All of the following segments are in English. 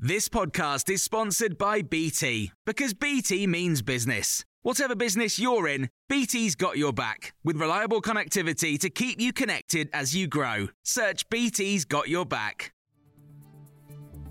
This podcast is sponsored by BT because BT means business. Whatever business you're in, BT's got your back with reliable connectivity to keep you connected as you grow. Search BT's got your back.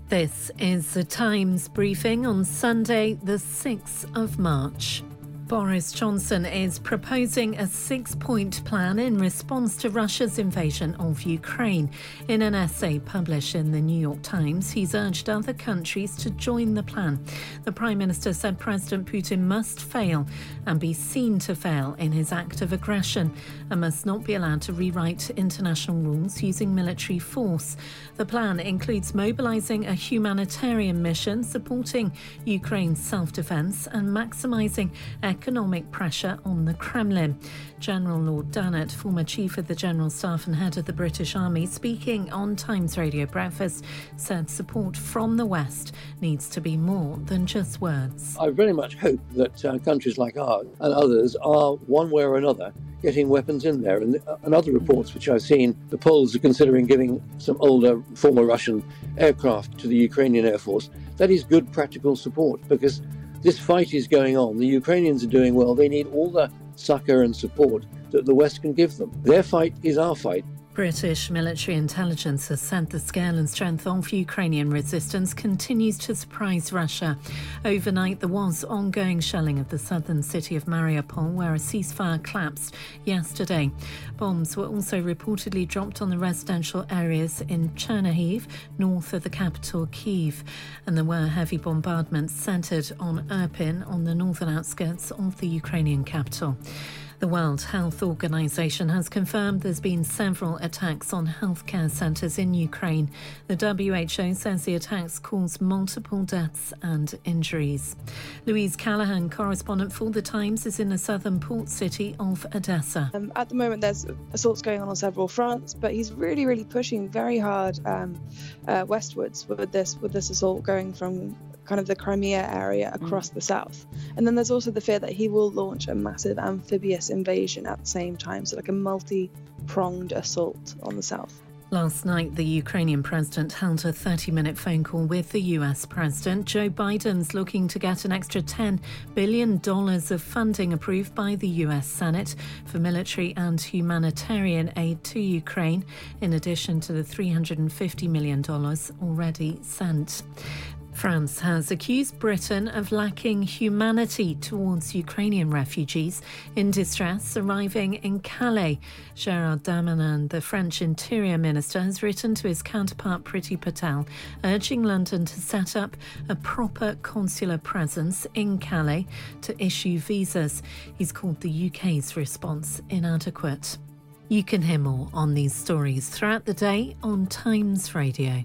This is the Times briefing on Sunday, the 6th of March. Boris Johnson is proposing a six point plan in response to Russia's invasion of Ukraine. In an essay published in the New York Times, he's urged other countries to join the plan. The Prime Minister said President Putin must fail and be seen to fail in his act of aggression and must not be allowed to rewrite international rules using military force. The plan includes mobilizing a humanitarian mission supporting Ukraine's self defense and maximizing economic pressure on the Kremlin. General Lord Dannatt, former Chief of the General Staff and Head of the British Army, speaking on Times Radio Breakfast, said support from the West needs to be more than just words. I very much hope that uh, countries like ours and others are, one way or another, getting weapons in there. And, uh, and other reports which I've seen, the Poles are considering giving some older, former Russian aircraft to the Ukrainian Air Force. That is good practical support because this fight is going on. The Ukrainians are doing well. They need all the succor and support that the West can give them. Their fight is our fight. British military intelligence has said the scale and strength of Ukrainian resistance continues to surprise Russia. Overnight, there was ongoing shelling of the southern city of Mariupol, where a ceasefire collapsed yesterday. Bombs were also reportedly dropped on the residential areas in Chernihiv, north of the capital Kiev, and there were heavy bombardments centered on Irpin on the northern outskirts of the Ukrainian capital. The World Health Organization has confirmed there's been several attacks on healthcare centres in Ukraine. The WHO says the attacks caused multiple deaths and injuries. Louise Callaghan, correspondent for The Times, is in the southern port city of Odessa. Um, at the moment, there's assaults going on on several fronts, but he's really, really pushing very hard um, uh, westwards with this with this assault going from kind of the Crimea area across mm. the south. And then there's also the fear that he will launch a massive amphibious invasion at the same time, so like a multi pronged assault on the south. Last night, the Ukrainian president held a 30 minute phone call with the US president. Joe Biden's looking to get an extra $10 billion of funding approved by the US Senate for military and humanitarian aid to Ukraine, in addition to the $350 million already sent. France has accused Britain of lacking humanity towards Ukrainian refugees in distress arriving in Calais. Gerard Darmanin, the French Interior Minister, has written to his counterpart Priti Patel, urging London to set up a proper consular presence in Calais to issue visas. He's called the UK's response inadequate. You can hear more on these stories throughout the day on Times Radio.